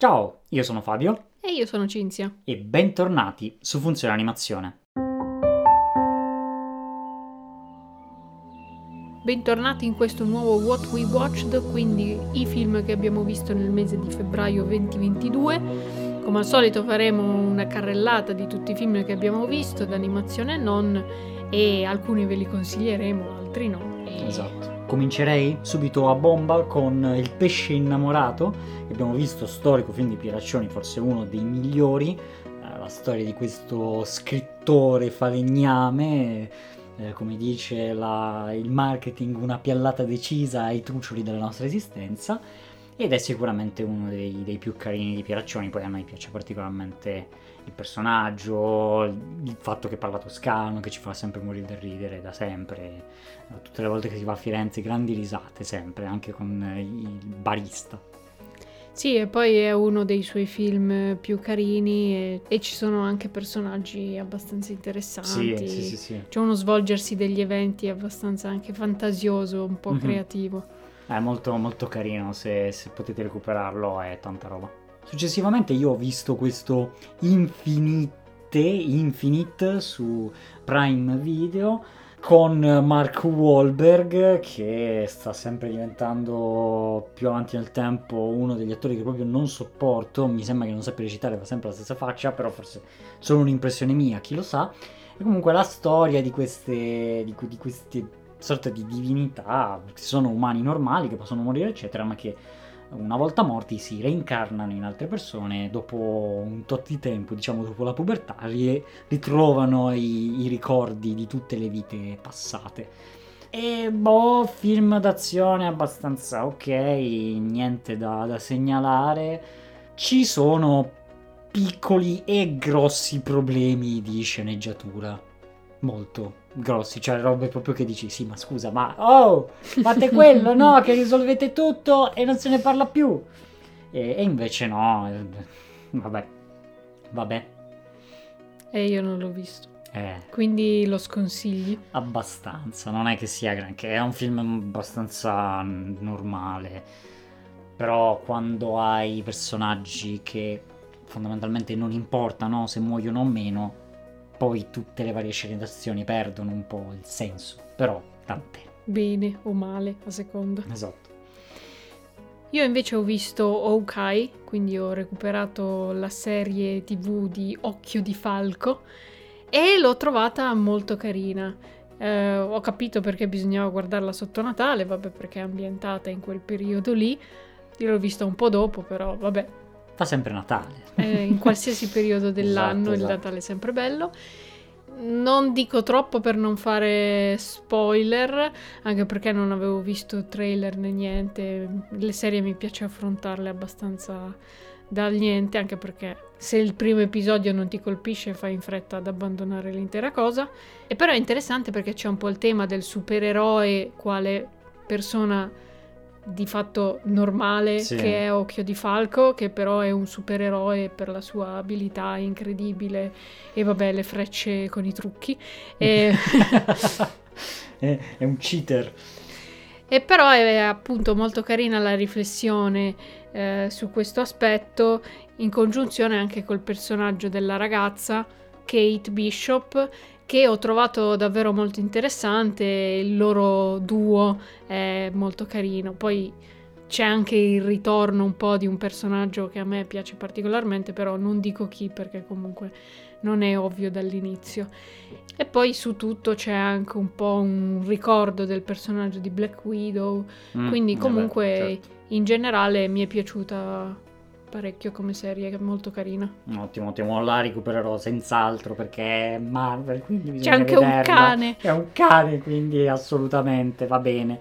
Ciao, io sono Fabio E io sono Cinzia. e bentornati su Funzione Animazione. Bentornati in questo nuovo What We Watched, quindi i film che abbiamo visto nel mese di febbraio 2022. Come al solito faremo una carrellata di tutti i film che abbiamo visto, d'animazione e non, e alcuni ve li consiglieremo, altri no. E- Esatto. Comincerei subito a bomba con Il pesce innamorato, che abbiamo visto storico film di Pieraccioni, forse uno dei migliori, eh, la storia di questo scrittore falegname, eh, come dice la- il marketing, una piallata decisa ai trucioli della nostra esistenza, ed è sicuramente uno dei, dei più carini di Pieraccioni, poi a noi piace particolarmente il personaggio, il fatto che parla toscano, che ci fa sempre morire da ridere da sempre, tutte le volte che si va a Firenze, grandi risate sempre, anche con il barista. Sì, e poi è uno dei suoi film più carini e, e ci sono anche personaggi abbastanza interessanti. Sì, sì, sì, sì. C'è uno svolgersi degli eventi abbastanza anche fantasioso, un po' Mhm. creativo. È molto, molto carino, se, se potete recuperarlo è tanta roba. Successivamente io ho visto questo Infinite, Infinite su Prime Video con Mark Wahlberg che sta sempre diventando più avanti nel tempo uno degli attori che proprio non sopporto, mi sembra che non sappia recitare, fa sempre la stessa faccia, però forse solo un'impressione mia, chi lo sa. E comunque la storia di queste, di, di queste sorte di divinità, che sono umani normali, che possono morire, eccetera, ma che una volta morti si reincarnano in altre persone dopo un tot di tempo, diciamo dopo la pubertà, ri- ritrovano i, i ricordi di tutte le vite passate. E boh, film d'azione abbastanza ok, niente da, da segnalare. Ci sono piccoli e grossi problemi di sceneggiatura. Molto grossi, cioè robe proprio che dici, sì, ma scusa, ma oh, fate quello, no, che risolvete tutto e non se ne parla più. E, e invece no, eh, vabbè, vabbè, E io non l'ho visto. eh, Quindi lo sconsigli. abbastanza, non è che sia granché, è un film abbastanza normale, però quando hai personaggi che fondamentalmente non importano se muoiono o meno, poi tutte le varie scene d'azione perdono un po' il senso, però tante, Bene o male, a seconda. esatto. Io invece ho visto Hawkeye, quindi ho recuperato la serie tv di Occhio di Falco e l'ho trovata molto carina. Eh, ho capito perché bisognava guardarla sotto Natale, vabbè perché è ambientata in quel periodo lì. Io l'ho vista un po' dopo, però vabbè, Fa sempre Natale. eh, in qualsiasi periodo dell'anno Esatto, il esatto. Natale è sempre bello. Non dico troppo per non fare spoiler, anche perché non avevo visto trailer né niente. Le serie mi piace affrontarle abbastanza dal niente, anche perché se il primo episodio non ti colpisce fai in fretta ad abbandonare l'intera cosa. E però è interessante perché c'è un po' il tema del supereroe quale persona di fatto normale Sì. che è Occhio di Falco, che però è un supereroe per la sua abilità incredibile e vabbè le frecce con i trucchi. E, è, è un cheater. e però è appunto molto carina la riflessione eh, su questo aspetto in congiunzione anche col personaggio della ragazza Kate Bishop che ho trovato davvero molto interessante, il loro duo è molto carino. Poi c'è anche il ritorno un po' di un personaggio che a me piace particolarmente, però non dico chi perché comunque non è ovvio dall'inizio. E poi su tutto c'è anche un po' un ricordo del personaggio di Black Widow, Mm, quindi vabbè, comunque certo. in generale mi è piaciuta parecchio come serie, è molto carina. Ottimo, ottimo, la recupererò senz'altro perché è Marvel, quindi C'è bisogna anche un vederla. cane. È un cane, quindi assolutamente va bene.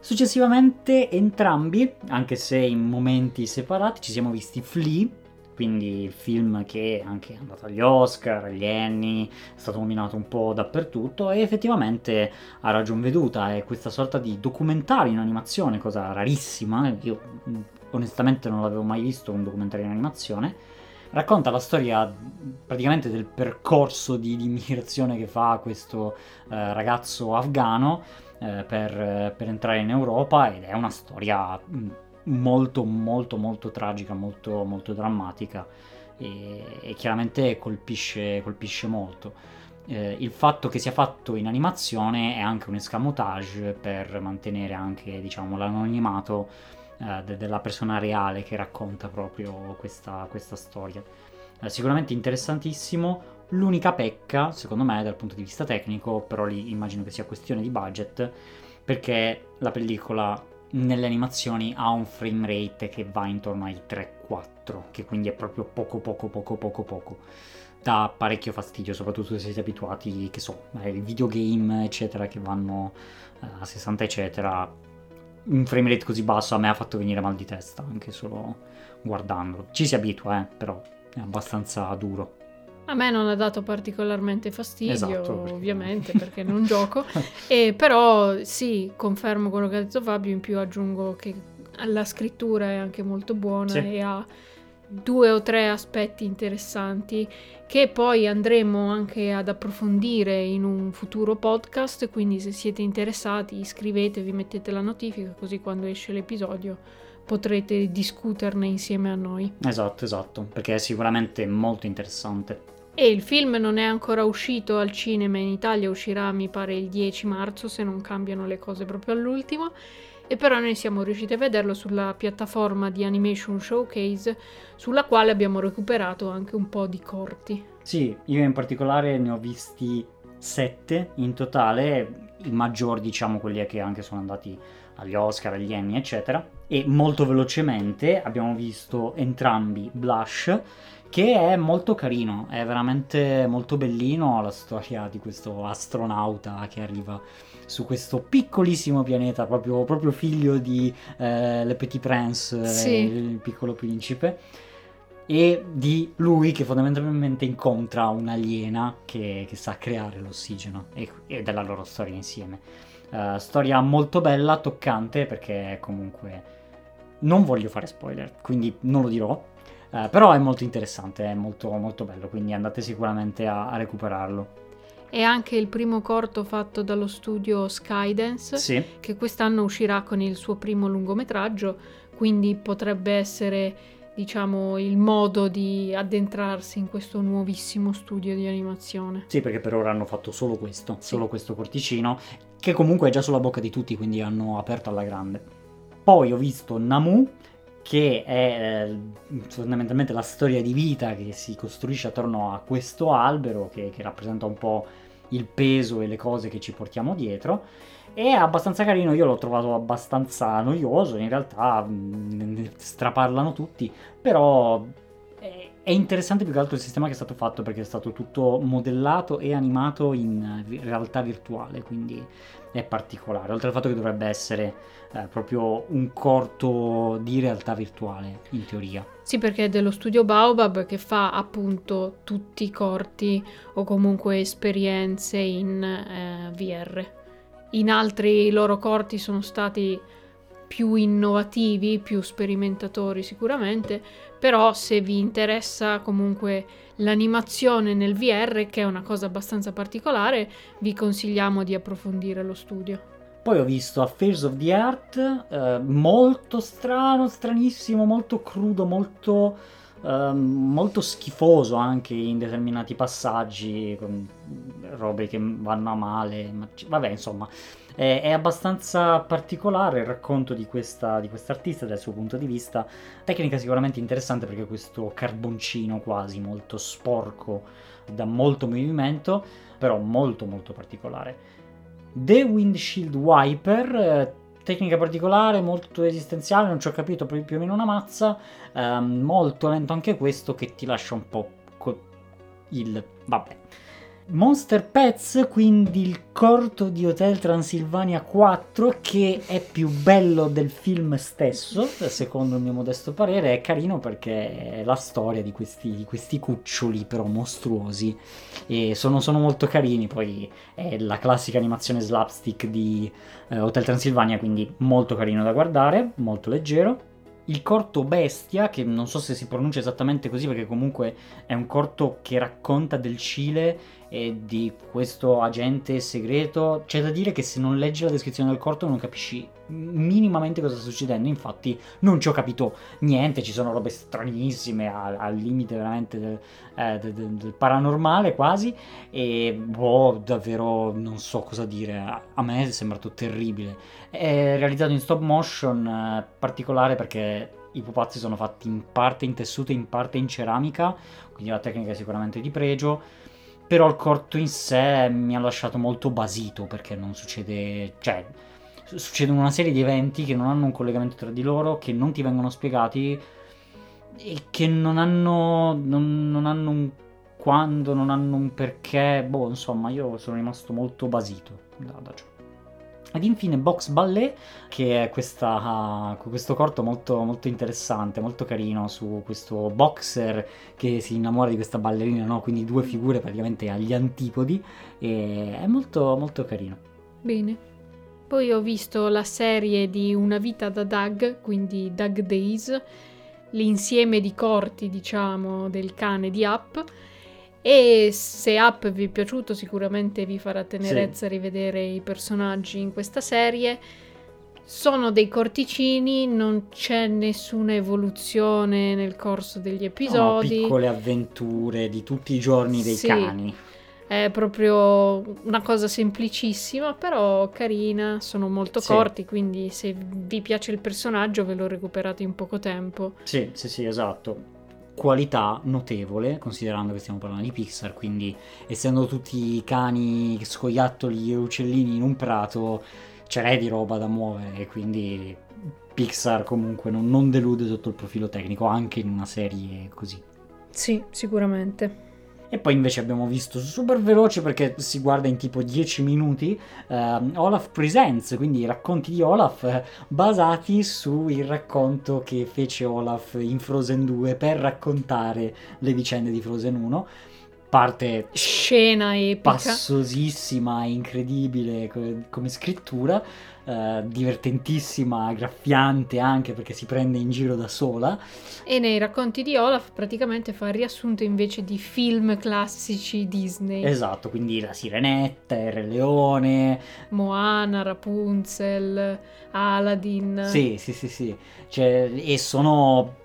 Successivamente entrambi, anche se in momenti separati, ci siamo visti Flea, quindi il film che anche è andato agli Oscar, agli Emmy, è stato nominato un po' dappertutto e effettivamente ha ragion veduta, è questa sorta di documentario in animazione, cosa rarissima, io onestamente non l'avevo mai visto un documentario in animazione, racconta la storia praticamente del percorso di, di immigrazione che fa questo eh, ragazzo afgano eh, per, per entrare in Europa ed è una storia mh, molto molto molto tragica, molto, molto drammatica e, e chiaramente colpisce, colpisce molto. Eh, il fatto che sia fatto in animazione è anche un escamotage per mantenere anche diciamo, l'anonimato eh, de- della persona reale che racconta proprio questa, questa storia. Eh, sicuramente interessantissimo. L'unica pecca, secondo me, dal punto di vista tecnico, però lì immagino che sia questione di budget, perché la pellicola nelle animazioni ha un frame rate che va intorno ai 3-4, che quindi è proprio poco poco poco poco poco. Dà parecchio fastidio, soprattutto se siete abituati, che so, ai videogame, eccetera, che vanno eh, a 60, eccetera. Un frame rate così basso a me ha fatto venire mal di testa, anche solo guardandolo. Ci si abitua, eh, però è abbastanza duro. A me non ha dato particolarmente fastidio, Esatto, perché- ovviamente, perché non gioco. E però sì, confermo quello che ha detto Fabio, in più aggiungo che la scrittura è anche molto buona Sì. e ha due o tre aspetti interessanti che poi andremo anche ad approfondire in un futuro podcast, quindi se siete interessati iscrivetevi, mettete la notifica così quando esce l'episodio potrete discuterne insieme a noi. Esatto, esatto, perché è sicuramente molto interessante. E il film non è ancora uscito al cinema in Italia, uscirà mi pare il 10 marzo se non cambiano le cose proprio all'ultimo. E però noi siamo riusciti a vederlo sulla piattaforma di Animation Showcase, sulla quale abbiamo recuperato anche un po' di corti. Sì, io in particolare ne ho visti sette in totale, i maggiori diciamo quelli che anche sono andati agli Oscar, agli Emmy eccetera e molto velocemente abbiamo visto entrambi Blush che è molto carino, è veramente molto bellino la storia di questo astronauta che arriva su questo piccolissimo pianeta, proprio, proprio figlio di eh, Le Petit Prince, eh, Sì. il piccolo principe e di lui che fondamentalmente incontra un'aliena che, che sa creare l'ossigeno e, e della loro storia insieme. Eh, storia molto bella, toccante perché comunque non voglio fare spoiler, quindi non lo dirò. Eh, però è molto interessante, è molto, molto bello, quindi andate sicuramente a, a recuperarlo. È anche il primo corto fatto dallo studio Skydance, Sì, che quest'anno uscirà con il suo primo lungometraggio, quindi potrebbe essere, diciamo, il modo di addentrarsi in questo nuovissimo studio di animazione. sì, perché per ora hanno fatto solo questo, Sì. solo questo corticino, che comunque è già sulla bocca di tutti, quindi hanno aperto alla grande. Poi ho visto Namu, che è eh, fondamentalmente la storia di vita che si costruisce attorno a questo albero, che, che rappresenta un po' il peso e le cose che ci portiamo dietro. È abbastanza carino, io l'ho trovato abbastanza noioso, in realtà mh, ne straparlano tutti, però è, interessante più che altro il sistema che è stato fatto perché è stato tutto modellato e animato in realtà virtuale, quindi è particolare, oltre al fatto che dovrebbe essere eh, proprio un corto di realtà virtuale, in teoria. Sì, perché è dello studio Baobab che fa appunto tutti i corti o comunque esperienze in eh, VR. In altri loro corti sono stati più innovativi, più sperimentatori sicuramente, però se vi interessa comunque l'animazione nel VR, che è una cosa abbastanza particolare, vi consigliamo di approfondire lo studio. Poi ho visto Affairs of the Art, eh, molto strano, stranissimo, molto crudo, molto, ehm, molto schifoso anche in determinati passaggi, con robe che vanno a male. ma vabbè, insomma, è, è abbastanza particolare il racconto di questa di quest'artista dal suo punto di vista. Tecnica sicuramente interessante perché questo carboncino quasi molto sporco, da molto movimento, però molto molto particolare. The Windshield Wiper, eh, tecnica particolare, molto esistenziale, non ci ho capito più più o meno una mazza, ehm, molto lento anche questo che ti lascia un po' co- il... vabbè. Monster Pets, quindi il corto di Hotel Transilvania 4 che è più bello del film stesso, secondo il mio modesto parere, è carino perché è la storia di questi, di questi cuccioli però mostruosi. E sono, sono molto carini, poi è la classica animazione slapstick di eh, Hotel Transilvania, quindi molto carino da guardare, molto leggero. Il corto Bestia, che non so se si pronuncia esattamente così perché comunque è un corto che racconta del Cile e di questo agente segreto. C'è da dire che se non leggi la descrizione del corto non capisci minimamente cosa sta succedendo. Infatti, non ci ho capito niente. Ci sono robe stranissime al, al limite veramente del, eh, del, del, paranormale quasi. E boh, davvero non so cosa dire. A, me è sembrato terribile. È realizzato in stop motion, eh, particolare perché i pupazzi sono fatti in parte in tessuto e in parte in ceramica, quindi la tecnica è sicuramente di pregio. Però il corto in sé mi ha lasciato molto basito perché non succede. cioè. Succedono una serie di eventi che non hanno un collegamento tra di loro, che non ti vengono spiegati e che non hanno. non, non hanno un quando, non hanno un perché. Boh, insomma, io sono rimasto molto basito da, da ciò. Ed infine Box Ballet, che è questa, uh, questo corto molto, molto, interessante, molto carino su questo boxer che si innamora di questa ballerina, no? quindi due figure praticamente agli antipodi, e è molto, molto carino. Bene. Poi ho visto la serie di Una vita da Doug, quindi Doug Days, l'insieme di corti, diciamo, del cane di Up e se Up vi è piaciuto, sicuramente vi farà tenerezza sì. rivedere i personaggi in questa serie. Sono dei corticini, non c'è nessuna evoluzione nel corso degli episodi. No, piccole avventure di tutti i giorni dei sì. cani. È proprio una cosa semplicissima, però carina, sono molto sì. corti, quindi se vi piace il personaggio ve lo recuperate in poco tempo. Sì, sì, sì, esatto qualità notevole, considerando che stiamo parlando di Pixar, quindi essendo tutti cani, scoiattoli e uccellini in un prato, ce n'è di roba da muovere, quindi Pixar comunque non, non delude sotto il profilo tecnico, anche in una serie così. Sì, sicuramente. E poi invece abbiamo visto super veloce perché si guarda in tipo 10 minuti uh, Olaf Presents, quindi i racconti di Olaf eh, basati sul racconto che fece Olaf in Frozen 2 per raccontare le vicende di Frozen 1 parte scena epica. passosissima incredibile come scrittura eh, divertentissima, graffiante anche perché si prende in giro da sola. E nei racconti di Olaf praticamente fa il riassunto invece di film classici Disney. Esatto, quindi La Sirenetta, Il Re Leone, Moana, Rapunzel, Aladdin. Sì, sì, sì, sì. Cioè, e sono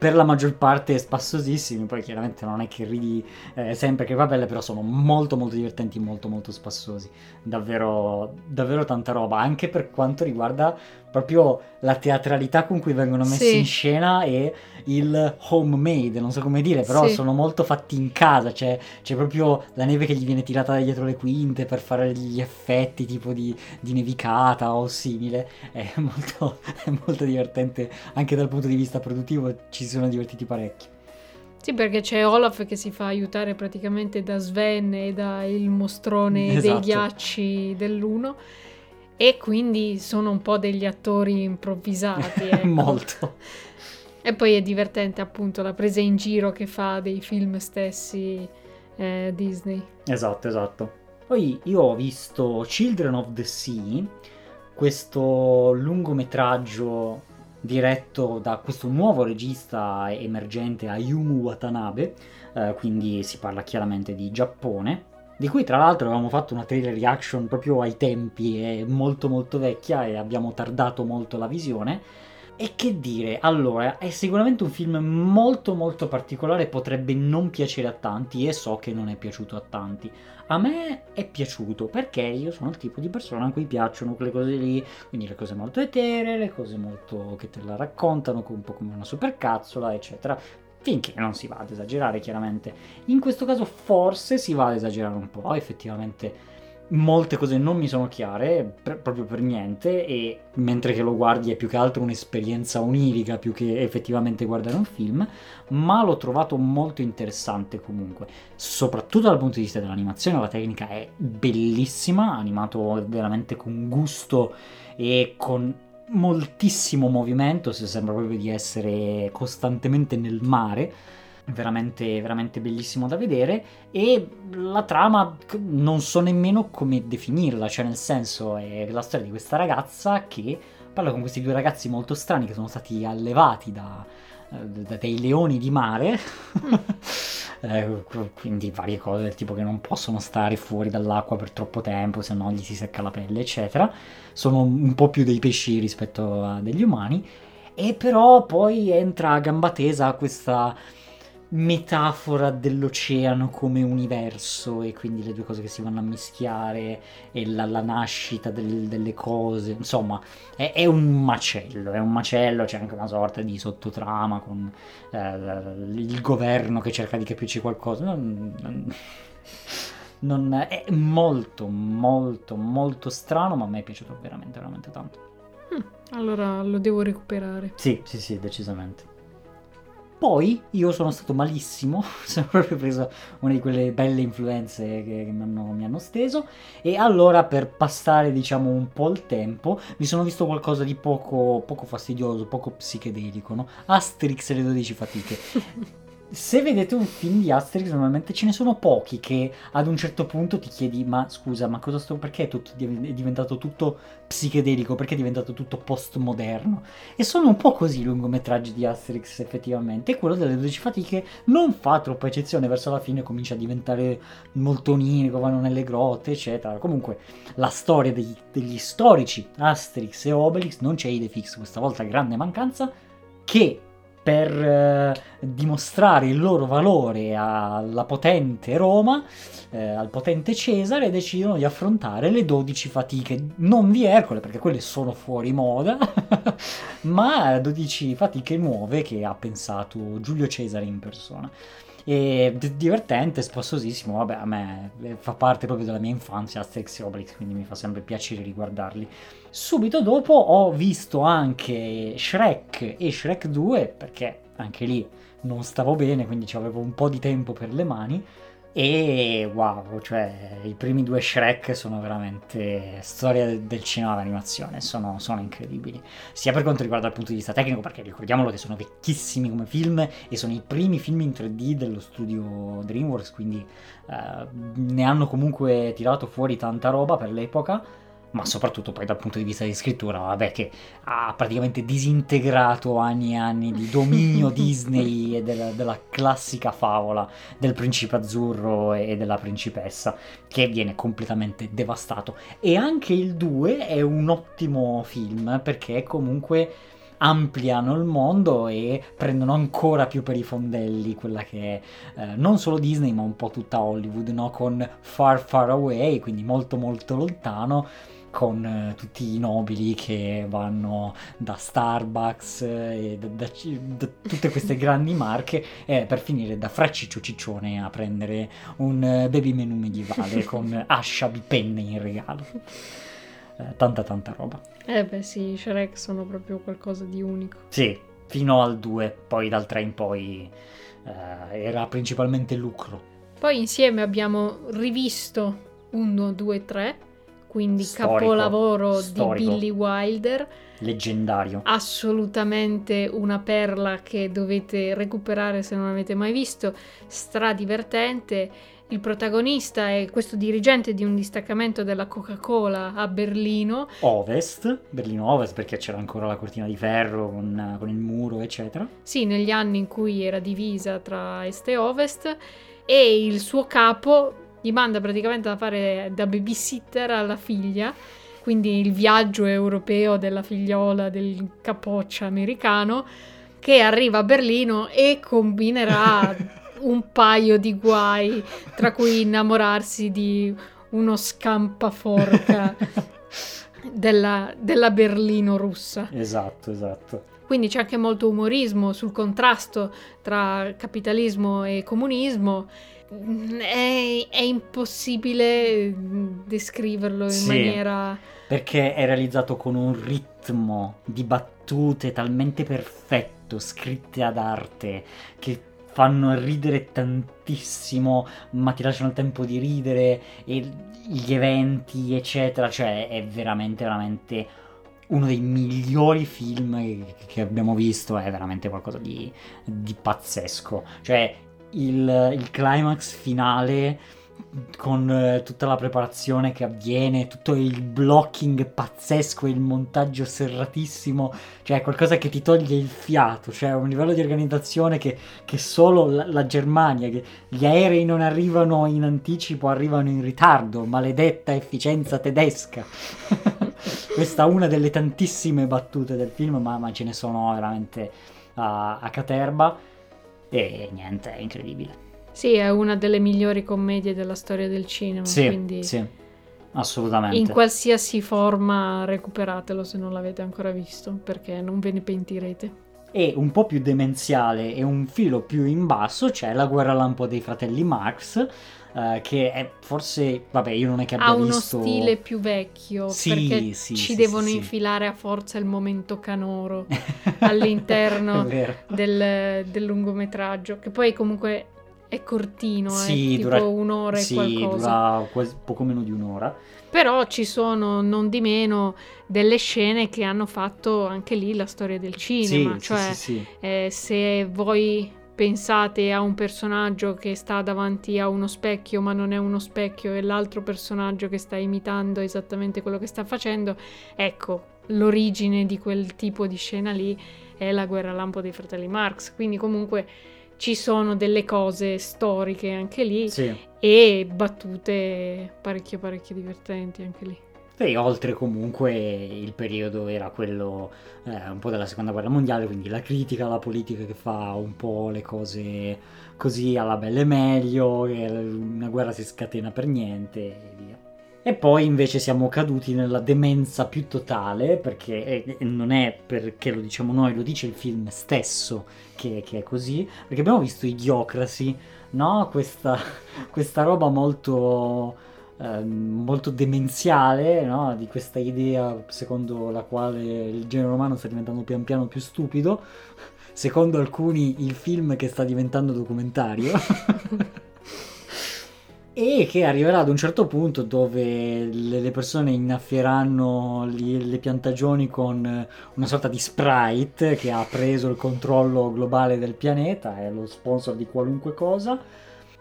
per la maggior parte spassosissimi, poi chiaramente non è che ridi eh, sempre che va belle, però sono molto molto divertenti, molto molto spassosi, davvero, davvero tanta roba, anche per quanto riguarda proprio la teatralità con cui vengono messi sì. in scena e il homemade, non so come dire, però sì. sono molto fatti in casa, c'è, c'è, proprio la neve che gli viene tirata da dietro le quinte per fare gli effetti tipo di, di nevicata o simile, è molto, è molto divertente anche dal punto di vista produttivo, ci sono divertiti parecchio. Sì, perché c'è Olaf che si fa aiutare praticamente da Sven e da il mostrone esatto. dei ghiacci dell'uno e quindi sono un po' degli attori improvvisati. Ecco. Molto. E poi è divertente appunto la presa in giro che fa dei film stessi eh, Disney. Esatto, esatto. Poi io ho visto Children of the Sea, questo lungometraggio diretto da questo nuovo regista emergente Ayumu Watanabe, eh, quindi si parla chiaramente di Giappone di cui tra l'altro avevamo fatto una trailer reaction proprio ai tempi, è molto molto vecchia e abbiamo tardato molto la visione. E che dire, allora, è sicuramente un film molto molto particolare, potrebbe non piacere a tanti e so che non è piaciuto a tanti. A me è piaciuto perché io sono il tipo di persona a cui piacciono quelle cose lì, quindi le cose molto eteree, le cose molto che te la raccontano, un po' come una supercazzola, eccetera finché non si va ad esagerare chiaramente. In questo caso forse si va ad esagerare un po', effettivamente molte cose non mi sono chiare per, proprio per niente e mentre che lo guardi è più che altro un'esperienza onirica più che effettivamente guardare un film, ma l'ho trovato molto interessante comunque, soprattutto dal punto di vista dell'animazione, la tecnica è bellissima, animato veramente con gusto e con moltissimo movimento, si sembra proprio di essere costantemente nel mare. Veramente, veramente bellissimo da vedere. E la trama non so nemmeno come definirla, cioè nel senso è la storia di questa ragazza che parla con questi due ragazzi molto strani che sono stati allevati da, da dei leoni di mare eh, quindi varie cose del tipo che non possono stare fuori dall'acqua per troppo tempo, se no gli si secca la pelle, eccetera. Sono un po' più dei pesci rispetto a degli umani. E però poi entra a gamba tesa questa metafora dell'oceano come universo e quindi le due cose che si vanno a mischiare e la, la nascita del, delle cose, insomma è, è, un macello, è un macello, c'è anche una sorta di sottotrama con eh, il governo che cerca di capirci qualcosa, non, non, non, è molto molto molto strano ma a me è piaciuto veramente veramente tanto. Mm, allora lo devo recuperare. Sì, sì, sì, decisamente. Poi io sono stato malissimo, sono proprio preso una di quelle belle influenze che, che mi, hanno, mi, hanno, steso e allora per passare diciamo un po' il tempo mi sono visto qualcosa di poco, poco fastidioso, poco psichedelico, no? Asterix e le 12 fatiche. se vedete un film di Asterix normalmente ce ne sono pochi che ad un certo punto ti chiedi ma scusa ma cosa sto perché è, tutto, è diventato tutto psichedelico? Perché è diventato tutto postmoderno? E sono un po' così i lungometraggi di Asterix effettivamente. E quello delle 12 fatiche non fa troppa eccezione. Verso la fine comincia a diventare molto onirico vanno nelle grotte eccetera. Comunque la storia degli, degli storici Asterix e Obelix non c'è Idefix questa volta grande mancanza che per eh, dimostrare il loro valore alla potente Roma, eh, al potente Cesare, decidono di affrontare le 12 fatiche, non di Ercole perché quelle sono fuori moda, ma 12 fatiche nuove che ha pensato Giulio Cesare in persona. E d- divertente, spassosissimo, vabbè a me eh, fa parte proprio della mia infanzia Asterix e Obelix, quindi mi fa sempre piacere riguardarli. Subito dopo ho visto anche Shrek e Shrek 2, perché anche lì non stavo bene, quindi avevo un po' di tempo per le mani. E wow, cioè i primi due Shrek sono veramente storia del cinema d'animazione, sono, sono, incredibili. Sia per quanto riguarda il punto di vista tecnico, perché ricordiamolo che sono vecchissimi come film e sono i primi film in 3D dello studio DreamWorks, quindi eh, ne hanno comunque tirato fuori tanta roba per l'epoca ma soprattutto poi dal punto di vista di scrittura, vabbè, che ha praticamente disintegrato anni e anni di dominio Disney e della, della, classica favola del principe azzurro e della principessa, che viene completamente devastato. E anche il 2 è un ottimo film perché comunque ampliano il mondo e prendono ancora più per i fondelli quella che è eh, non solo Disney ma un po' tutta Hollywood, no? con Far Far Away, quindi molto molto lontano con eh, tutti i nobili che vanno da Starbucks e da, da, da tutte queste grandi marche eh, per finire da Fra Ciccio Ciccione a prendere un eh, baby menu medievale con ascia di penne in regalo. Eh, tanta tanta roba. Eh beh sì, Shrek sono proprio qualcosa di unico. Sì, fino al 2, poi dal 3 in poi eh, era principalmente lucro. Poi insieme abbiamo rivisto 1, 2, 3 quindi Storico. capolavoro Storico. di Billy Wilder. Leggendario. Assolutamente una perla che dovete recuperare se non avete mai visto, stradivertente. Il protagonista è questo dirigente di un distaccamento della Coca-Cola a Berlino. Ovest, Berlino Ovest perché c'era ancora la cortina di ferro con, con il muro, eccetera. Sì, negli anni in cui era divisa tra est e ovest. E il suo capo gli manda praticamente a fare da babysitter alla figlia, quindi il viaggio europeo della figliola del capoccia americano, che arriva a Berlino e combinerà un paio di guai, tra cui innamorarsi di uno scampaforca della, della Berlino russa. Esatto, esatto. Quindi c'è anche molto umorismo sul contrasto tra capitalismo e comunismo è, è impossibile descriverlo in sì, maniera... Perché è realizzato con un ritmo di battute talmente perfetto, scritte ad arte, che fanno ridere tantissimo, ma ti lasciano il tempo di ridere, e gli eventi, eccetera. Cioè, è veramente, veramente uno dei migliori film che abbiamo visto, è veramente qualcosa di, di pazzesco. Cioè, il, il climax finale con eh, tutta la preparazione che avviene, tutto il blocking pazzesco, il montaggio serratissimo, cioè qualcosa che ti toglie il fiato, cioè un livello di organizzazione che, che solo la, la, Germania, che gli aerei non arrivano in anticipo, arrivano in ritardo, maledetta efficienza tedesca. Questa è una delle tantissime battute del film, ma, ma ce ne sono veramente a, a caterba e niente, è incredibile. Sì, è una delle migliori commedie della storia del cinema. Sì, quindi sì, assolutamente. In qualsiasi forma recuperatelo se non l'avete ancora visto, perché non ve ne pentirete. E un po' più demenziale e un filo più in basso c'è La guerra lampo dei fratelli Marx, Uh, che è forse, vabbè, io non è che abbia ha uno visto... stile più vecchio Sì, perché sì, ci sì, devono sì, infilare a forza il momento canoro all'interno del, del lungometraggio, che poi comunque è cortino, Sì, è tipo dura- un'ora e Sì, qualcosa. dura quasi- poco meno di un'ora. Però ci sono non di meno delle scene che hanno fatto anche lì la storia del cinema, sì, cioè sì, sì, sì. eh, se voi pensate a un personaggio che sta davanti a uno specchio ma non è uno specchio e l'altro personaggio che sta imitando esattamente quello che sta facendo, ecco, l'origine di quel tipo di scena lì è la guerra lampo dei fratelli Marx, quindi comunque ci sono delle cose storiche anche lì Sì. e battute parecchio parecchio divertenti anche lì. E oltre comunque il periodo era quello eh, un po' della seconda guerra mondiale, quindi la critica alla politica che fa un po' le cose così alla belle meglio, una guerra si scatena per niente e poi invece siamo caduti nella demenza più totale, perché eh, non è perché lo diciamo noi, lo dice il film stesso che, che è così, perché abbiamo visto Idiocracy, no? Questa, questa roba molto ehm, molto demenziale, no? di questa idea secondo la quale il genere umano sta diventando pian piano più stupido, secondo alcuni il film che sta diventando documentario. E che arriverà ad un certo punto dove le, persone innaffieranno le piantagioni con eh, una sorta di sprite che ha preso il controllo globale del pianeta, è lo sponsor di qualunque cosa.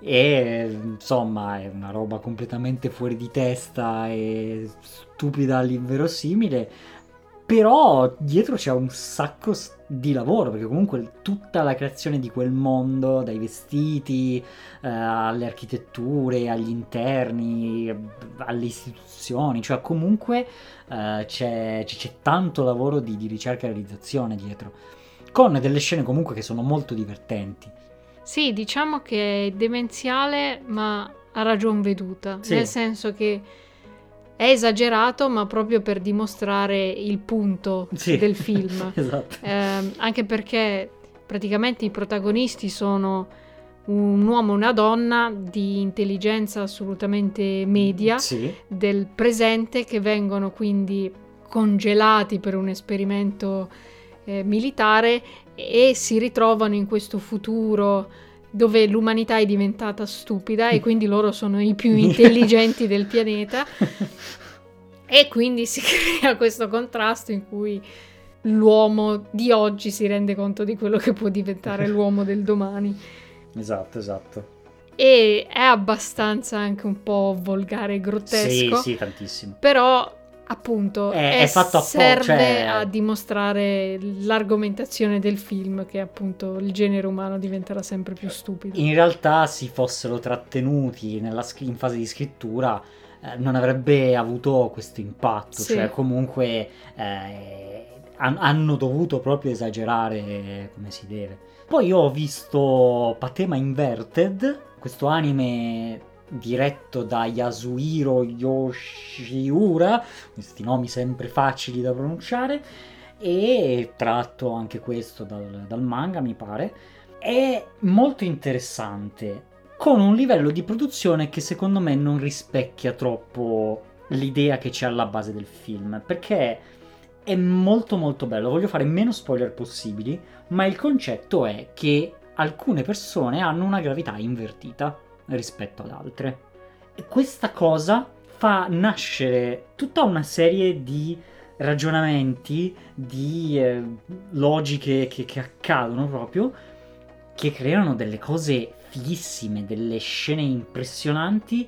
E insomma è una roba completamente fuori di testa e stupida all'inverosimile però dietro c'è un sacco di lavoro perché comunque tutta la creazione di quel mondo dai vestiti eh, alle architetture agli interni alle istituzioni cioè comunque eh, c'è, c'è- c'è tanto lavoro di, di ricerca e realizzazione dietro. Con delle scene comunque che sono molto divertenti. Sì, diciamo che è demenziale, ma a ragion veduta, Sì. nel senso che è esagerato, ma proprio per dimostrare il punto Sì. del film. esatto Ehm, anche perché praticamente i protagonisti sono un uomo e una donna di intelligenza assolutamente media sì del presente che vengono quindi congelati per un esperimento eh, militare e si ritrovano in questo futuro dove l'umanità è diventata stupida e quindi loro sono i più intelligenti del pianeta. E quindi si crea questo contrasto in cui l'uomo di oggi si rende conto di quello che può diventare l'uomo del domani. Esatto esatto. E è abbastanza anche un po' volgare e sì grottesco sì tantissimo. Però appunto È- è fatto apposta, serve cioè- a dimostrare l'argomentazione del film che appunto il genere umano diventerà sempre più stupido. in realtà si fossero trattenuti nella scri- in fase di scrittura eh, non avrebbe avuto questo impatto, Sì. cioè comunque eh, han- hanno dovuto proprio esagerare come si deve. Poi io ho visto Patema Inverted, questo anime diretto da Yasuhiro Yoshiura, questi nomi sempre facili da pronunciare, e tratto anche questo dal, dal manga mi pare. È molto interessante con un livello di produzione che secondo me non rispecchia troppo l'idea che c'è alla base del film perché è molto molto bello. Voglio fare meno spoiler possibili ma il concetto è che alcune persone hanno una gravità invertita rispetto ad altre. E questa cosa fa nascere tutta una serie di ragionamenti di eh, logiche che, che accadono proprio che creano delle cose fighissime, delle scene impressionanti,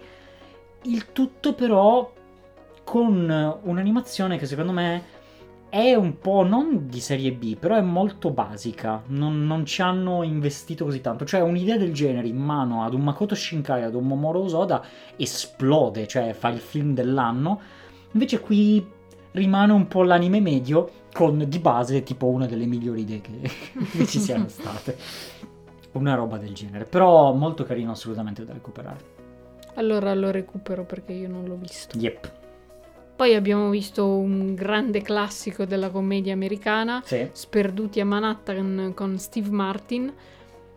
il tutto però con un'animazione che secondo me è un po' non di serie B, però è molto basica. Non, non, ci hanno investito così tanto. Cioè, un'idea del genere in mano ad un Makoto Shinkai, ad un Momoro Osoda, esplode, cioè fa il film dell'anno. Invece qui rimane un po' l'anime medio, con di base tipo una delle migliori idee che, che ci siano state. Una roba del genere. Però molto carino, assolutamente da recuperare. Allora lo recupero perché io non l'ho visto. Yep. Poi abbiamo visto un grande classico della commedia americana, Sì. Sperduti a Manhattan con Steve Martin,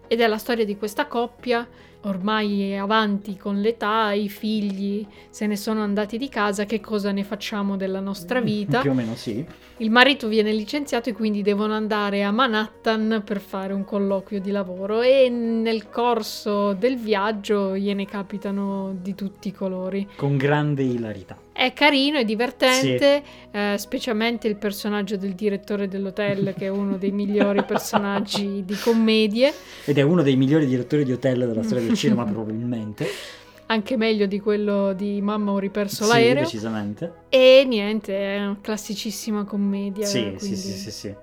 ed è la storia di questa coppia, ormai avanti con l'età, i figli se ne sono andati di casa, che cosa ne facciamo della nostra vita? Più o meno sì. Il marito viene licenziato e quindi devono andare a Manhattan per fare un colloquio di lavoro e nel corso del viaggio gliene capitano di tutti i colori. Con grande ilarità. È carino, è divertente, eh, specialmente il personaggio del direttore dell'hotel che è uno dei migliori personaggi di commedie, Ed è uno dei migliori direttori di hotel della storia del cinema, probabilmente. anche meglio di quello di Mamma ho riperso Sì, l'aereo. decisamente. E niente, è una classicissima commedia. Sì, sì, sì, sì, sì.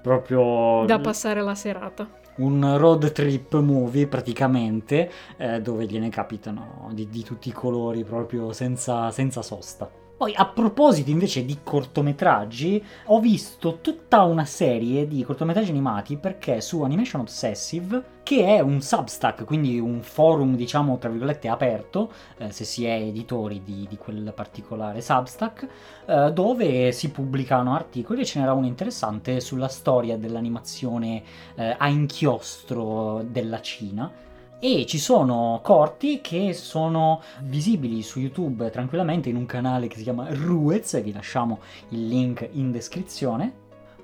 Proprio Da passare la serata. Un road trip movie praticamente, eh, dove gliene capitano di, di tutti i colori proprio senza, senza sosta. Poi a proposito invece di cortometraggi, ho visto tutta una serie di cortometraggi animati perché su Animation Obsessive, che è un Substack, quindi un forum diciamo tra virgolette aperto, eh, se si è editori di, di quel particolare Substack, eh, dove si pubblicano articoli e ce n'era uno interessante sulla storia dell'animazione eh, a inchiostro della Cina. E ci sono corti che sono visibili su YouTube tranquillamente in un canale che si chiama Ruez, vi lasciamo il link in descrizione,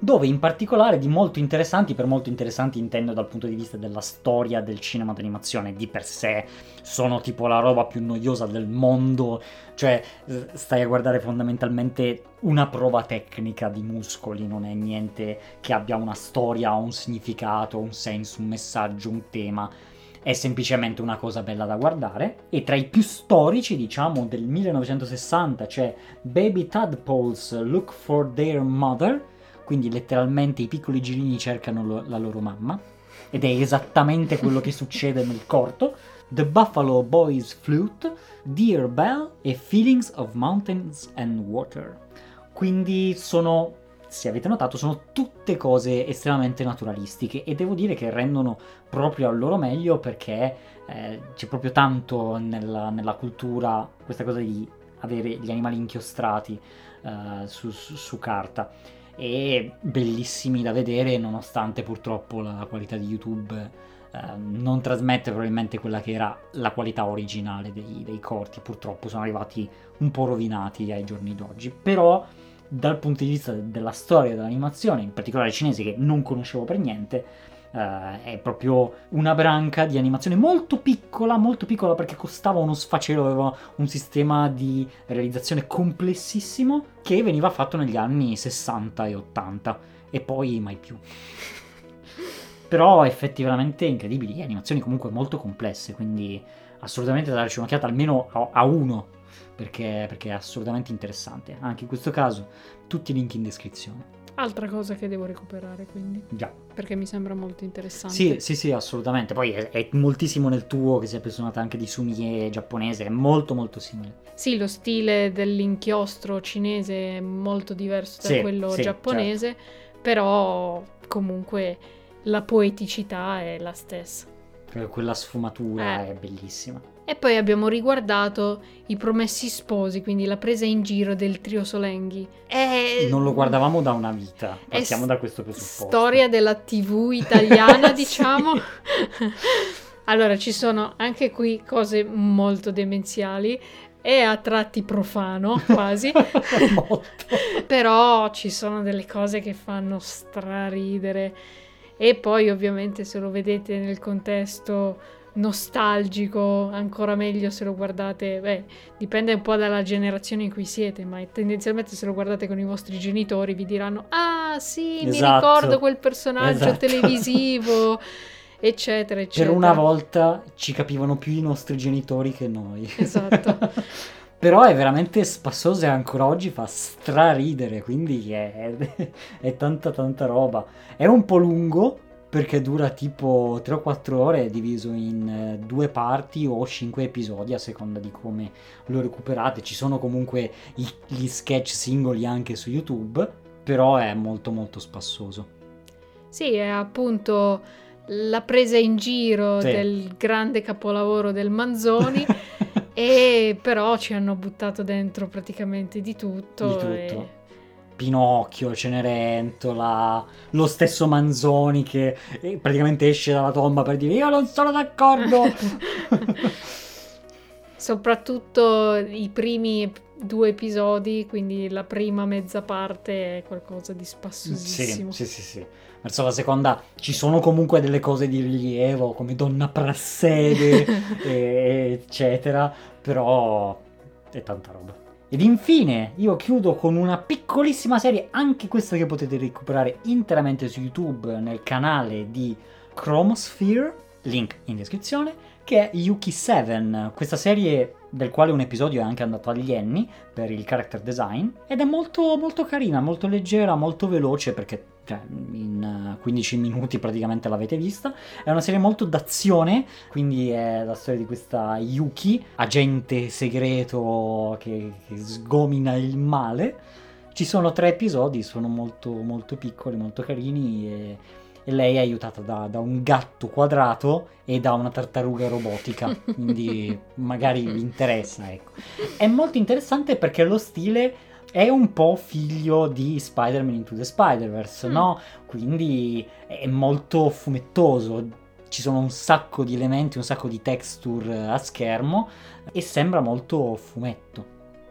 dove in particolare di molto interessanti, per molto interessanti intendo dal punto di vista della storia del cinema d'animazione, di per sé sono tipo la roba più noiosa del mondo, cioè stai a guardare fondamentalmente una prova tecnica di muscoli, non è niente che abbia una storia, un significato, un senso, un messaggio, un tema. È semplicemente una cosa bella da guardare. E tra i più storici, diciamo, del 1960 c'è Baby Tadpoles Look for Their Mother, quindi letteralmente i piccoli girini cercano lo- la loro mamma. Ed è esattamente quello che succede nel corto. The Buffalo Boys Flute, Dear Bell e Feelings of Mountains and Water. Quindi sono, se avete notato, sono tutte cose estremamente naturalistiche e devo dire che rendono proprio al loro meglio perché eh, c'è proprio tanto nella, nella cultura questa cosa di avere gli animali inchiostrati eh, su, su- su carta. E bellissimi da vedere nonostante purtroppo la qualità di YouTube eh, non trasmette probabilmente quella che era la qualità originale dei, dei corti. Purtroppo sono arrivati un po' rovinati ai giorni d'oggi. Però dal punto di vista della storia dell'animazione in particolare cinese che non conoscevo per niente eh, è proprio una branca di animazione molto piccola, molto piccola perché costava uno sfacelo, aveva un sistema di realizzazione complessissimo che veniva fatto negli anni 60 e 80 e poi mai più. Però effettivamente incredibili, animazioni comunque molto complesse, quindi assolutamente da darci un'occhiata almeno a, a uno, perché, perché è assolutamente interessante. Anche in questo caso tutti i link in descrizione. Altra cosa che devo recuperare, quindi, Già. perché mi sembra molto interessante. Sì, sì, sì, assolutamente. Poi è, è moltissimo nel tuo che sei appassionata anche di sumie giapponese, è molto molto simile. Sì, lo stile dell'inchiostro cinese è molto diverso da Sì, quello sì, giapponese, però comunque la poeticità è la stessa. Que- Quella sfumatura Eh. è bellissima. E poi abbiamo riguardato i promessi sposi, quindi la presa in giro del trio Solenghi. È Non lo guardavamo da una vita, partiamo da questo presupposto. Storia della TV italiana, diciamo. allora, ci sono anche qui cose molto demenziali e a tratti profano, quasi. Molto. Però ci sono delle cose che fanno straridere. E poi, ovviamente, se lo vedete nel contesto nostalgico, ancora meglio se lo guardate. Beh, dipende un po' dalla generazione in cui siete, ma tendenzialmente se lo guardate con i vostri genitori vi diranno: Ah, sì, mi Esatto. ricordo quel personaggio Esatto. televisivo. eccetera, eccetera. Per una volta ci capivano più i nostri genitori che noi. Esatto. Però è veramente spassoso e ancora oggi fa straridere, quindi è, è tanta tanta roba. È un po' lungo, perché dura tipo 3 o 4 ore diviso in eh, due parti o 5 episodi a seconda di come lo recuperate. Ci sono comunque gli sketch singoli anche su YouTube, però è molto molto spassoso. Sì, è appunto la presa in giro Sì. del grande capolavoro del Manzoni e però ci hanno buttato dentro praticamente di tutto. Di tutto. e- Pinocchio, Cenerentola, lo stesso Manzoni che eh, praticamente esce dalla tomba per dire io non sono d'accordo. Soprattutto i primi due episodi, quindi la prima mezza parte è qualcosa di sì, spassosissimo. sì, sì, sì. Verso la seconda ci sono comunque delle cose di rilievo come Donna Prassede, e- eccetera, però è tanta roba. Ed infine io chiudo con una piccolissima serie, anche questa che potete recuperare interamente su YouTube nel canale di Chromosphere, link in descrizione, che è Yuki 7, questa serie del quale un episodio è anche andato agli Emmy per il character design ed è molto molto carina, molto leggera, molto veloce perché cioè, in eh, 15 minuti praticamente l'avete vista. È una serie molto d'azione, quindi è la storia di questa Yuki, agente segreto che, che sgomina il male. Ci sono tre episodi, sono molto molto piccoli, molto carini e, e lei è aiutata da, da un gatto quadrato e da una tartaruga robotica, quindi magari vi interessa, ecco. È molto interessante perché lo stile è un po' figlio di Spider-Man Into the Spider-Verse, Mm. no? Quindi è molto fumettoso. Ci sono un sacco di elementi, un sacco di texture a schermo e sembra molto fumetto,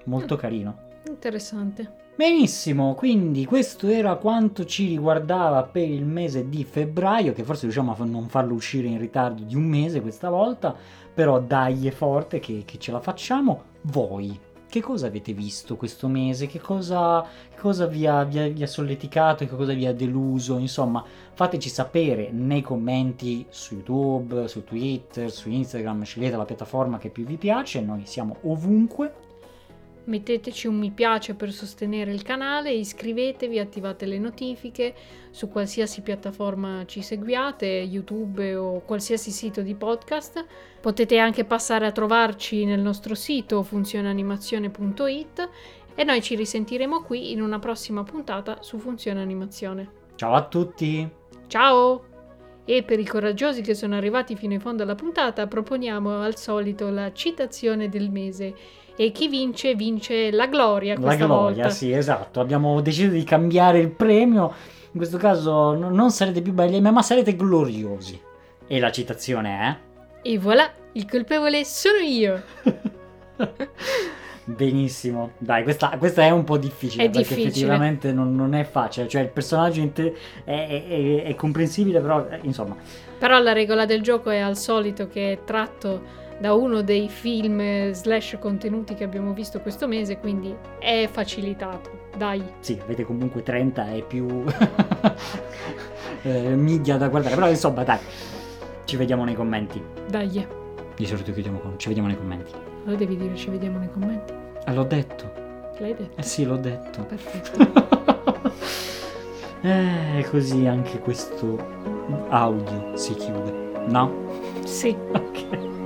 molto Mm. carino. Interessante. Benissimo, quindi questo era quanto ci riguardava per il mese di febbraio, che forse riusciamo a non farlo uscire in ritardo di un mese questa volta, però dai è forte che, che ce la facciamo. Voi, che cosa avete visto questo mese? Che cosa, che cosa vi, ha, vi ha- vi ha solleticato? Che cosa vi ha deluso? Insomma, fateci sapere nei commenti su YouTube, su Twitter, su Instagram, scegliete la piattaforma che più vi piace, noi siamo ovunque. Metteteci un mi piace per sostenere il canale, iscrivetevi, attivate le notifiche su qualsiasi piattaforma ci seguiate, YouTube o qualsiasi sito di podcast. Potete anche passare a trovarci nel nostro sito funzionanimazione.it e noi ci risentiremo qui in una prossima puntata su Funzione Animazione. Ciao a tutti! Ciao! E per i coraggiosi che sono arrivati fino in fondo alla puntata, proponiamo al solito la citazione del mese. E chi vince, vince la gloria La questa gloria, volta. sì, esatto. Abbiamo deciso di cambiare il premio. In questo caso no- non sarete più belli, ma sarete gloriosi. E la citazione E voilà, il colpevole sono io. Benissimo. Dai, questa, questa è un po' difficile. È perché difficile. effettivamente non, non è facile. Cioè, il personaggio in te è, è- è- è comprensibile, però, eh, insomma... Però la regola del gioco è al solito che è tratto da uno dei film eh, slash contenuti che abbiamo visto questo mese, quindi è facilitato. Dai. Sì, avete comunque 30 e più eh, media da guardare. Però, insomma, dai. Ci vediamo nei commenti. Dai. Di solito chiudiamo con... Ci vediamo nei commenti. Lo devi dire, ci vediamo nei commenti. Ah, l'ho detto. L'hai detto? Eh sì, l'ho detto. Perfetto. Eh, così anche questo audio si chiude, no? sì. Ok.